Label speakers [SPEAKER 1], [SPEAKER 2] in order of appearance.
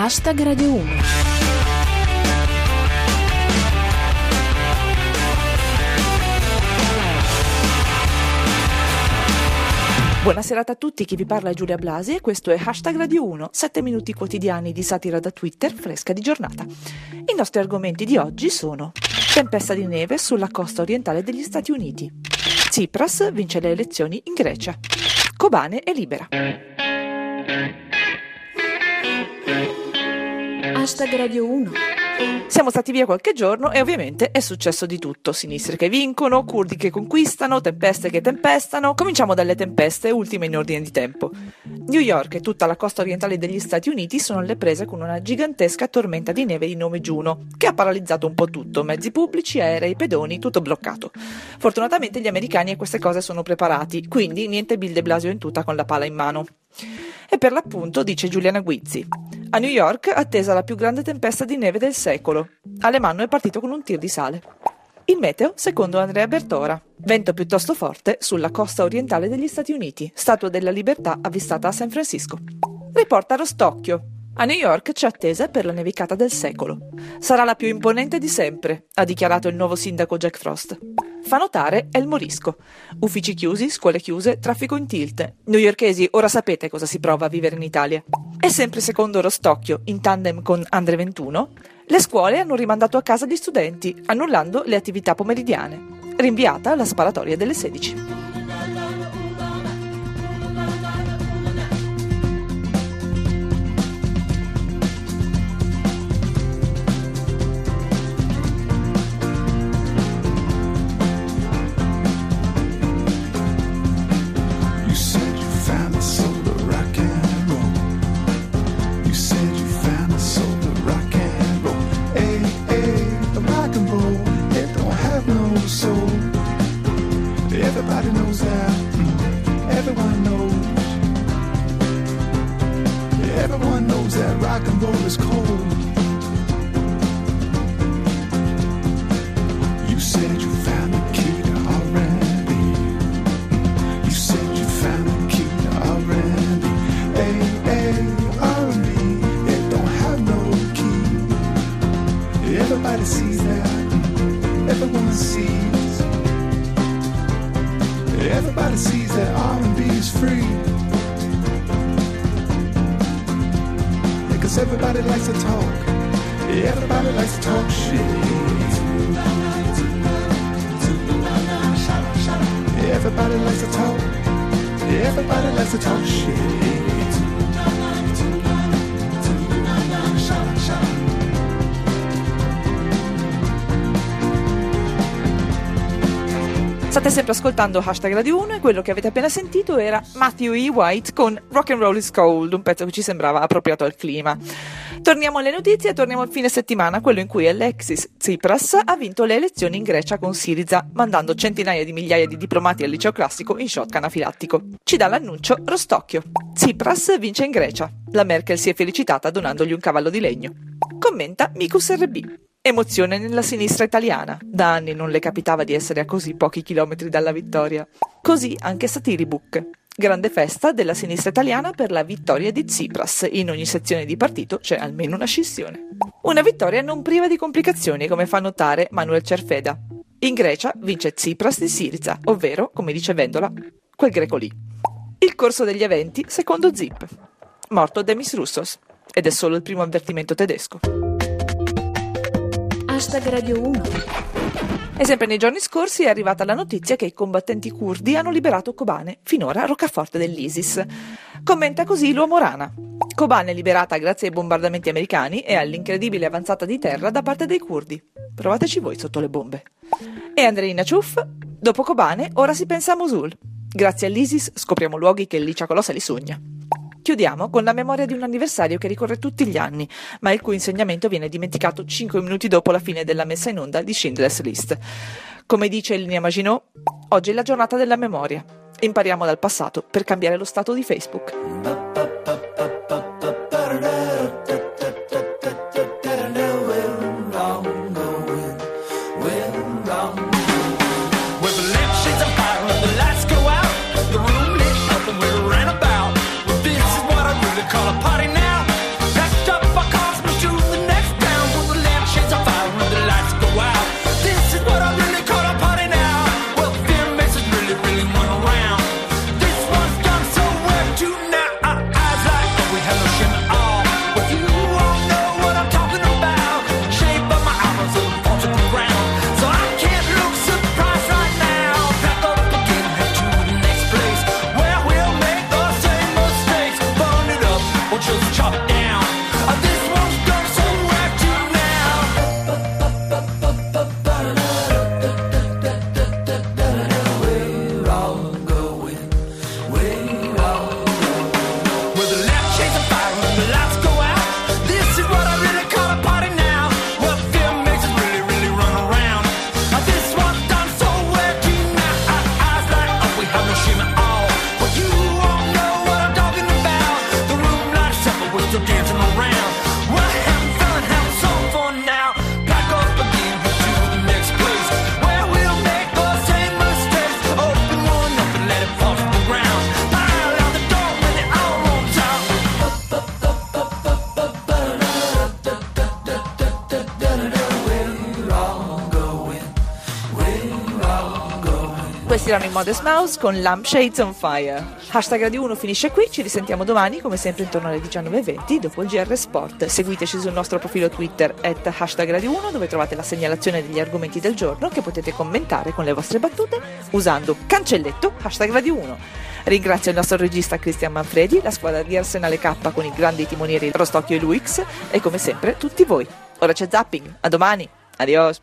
[SPEAKER 1] Hashtag Radio 1.
[SPEAKER 2] Buonasera a tutti, chi vi parla è Giulia Blasi e questo è Hashtag Radio 1, 7 minuti quotidiani di satira da Twitter fresca di giornata. I nostri argomenti di oggi sono Tempesta di neve sulla costa orientale degli Stati Uniti Tsipras vince le elezioni in Grecia Kobane è libera
[SPEAKER 1] Hashtag Radio 1
[SPEAKER 2] siamo stati via qualche giorno e ovviamente è successo di tutto. Sinistre che vincono, curdi che conquistano, tempeste che tempestano. Cominciamo dalle tempeste, ultime in ordine di tempo. New York e tutta la costa orientale degli Stati Uniti sono alle prese con una gigantesca tormenta di neve di nome Juno, che ha paralizzato un po' tutto, mezzi pubblici, aerei, pedoni, tutto bloccato. Fortunatamente gli americani a queste cose sono preparati, quindi niente Bill de Blasio in tuta con la pala in mano. E per l'appunto, dice Giuliana Guizzi, a New York attesa la più grande tempesta di neve del secolo. Alemanno è partito con un tir di sale. Il meteo, secondo Andrea Bertora. Vento piuttosto forte sulla costa orientale degli Stati Uniti. Statua della Libertà avvistata a San Francisco. Riporta Rostocchio. A New York c'è attesa per la nevicata del secolo. Sarà la più imponente di sempre, ha dichiarato il nuovo sindaco Jack Frost. Fa notare il morisco. Uffici chiusi, scuole chiuse, traffico in tilt. Newyorkesi, ora sapete cosa si prova a vivere in Italia. E sempre secondo Rostocchio, in tandem con Andre 21, le scuole hanno rimandato a casa gli studenti, annullando le attività pomeridiane. Rinviata la sparatoria delle 16.
[SPEAKER 3] Everybody knows that. Everyone knows. Everyone knows that rock and roll is cold. You said you found the key to R&B. You said you found the key to R&B. Hey, hey, R&B, it don't have no key. Everybody sees that. Everyone sees likes to talk. Everybody likes to talk shit. Everybody likes to talk. Everybody likes to talk shit.
[SPEAKER 2] State sempre ascoltando Hashtag Radio 1 e quello che avete appena sentito era Matthew E. White con Rock and Roll is Cold, un pezzo che ci sembrava appropriato al clima. Torniamo alle notizie e torniamo al fine settimana, quello in cui Alexis Tsipras ha vinto le elezioni in Grecia con Siriza, mandando centinaia di migliaia di diplomati al liceo classico in shotgun afilattico. Ci dà l'annuncio Rostocchio. Tsipras vince in Grecia. La Merkel si è felicitata donandogli un cavallo di legno. Commenta Mikus RB. Emozione nella sinistra italiana. Da anni non le capitava di essere a così pochi chilometri dalla vittoria. Così anche Satiribook. Grande festa della sinistra italiana per la vittoria di Tsipras. In ogni sezione di partito c'è almeno una scissione. Una vittoria non priva di complicazioni, come fa notare Manuel Cerfeda. In Grecia vince Tsipras di Siriza, ovvero, come dice Vendola, quel greco lì. Il corso degli eventi secondo Zip. Morto Demis Roussos. Ed è solo il primo avvertimento tedesco.
[SPEAKER 1] Hashtag Radio 1.
[SPEAKER 2] E sempre nei giorni scorsi è arrivata la notizia che i combattenti curdi hanno liberato Kobane, finora roccaforte dell'ISIS. Commenta così l'uomo Rana. Kobane liberata grazie ai bombardamenti americani e all'incredibile avanzata di terra da parte dei curdi. Provateci voi sotto le bombe. E Andreina Ciuff, dopo Kobane ora si pensa a Mosul. Grazie all'ISIS scopriamo luoghi che Licia Colossa li sogna. Chiudiamo con la memoria di un anniversario che ricorre tutti gli anni, ma il cui insegnamento viene dimenticato 5 minuti dopo la fine della messa in onda di Schindler's List. Come dice Elia Maginot, oggi è la giornata della memoria. Impariamo dal passato per cambiare lo stato di Facebook.
[SPEAKER 4] angels will dance
[SPEAKER 2] Questi erano i Modest Mouse con Lampshades on Fire. Hashtag Radio 1 finisce qui, ci risentiamo domani come sempre intorno alle 19.20 dopo il GR Sport. Seguiteci sul nostro profilo Twitter at hashtag Radio 1 dove trovate la segnalazione degli argomenti del giorno che potete commentare con le vostre battute usando cancelletto hashtag Radio 1. Ringrazio il nostro regista Cristian Manfredi, la squadra di Arsenale K con i grandi timonieri Rostocchio e Luix e come sempre tutti voi. Ora c'è zapping, a domani, adios!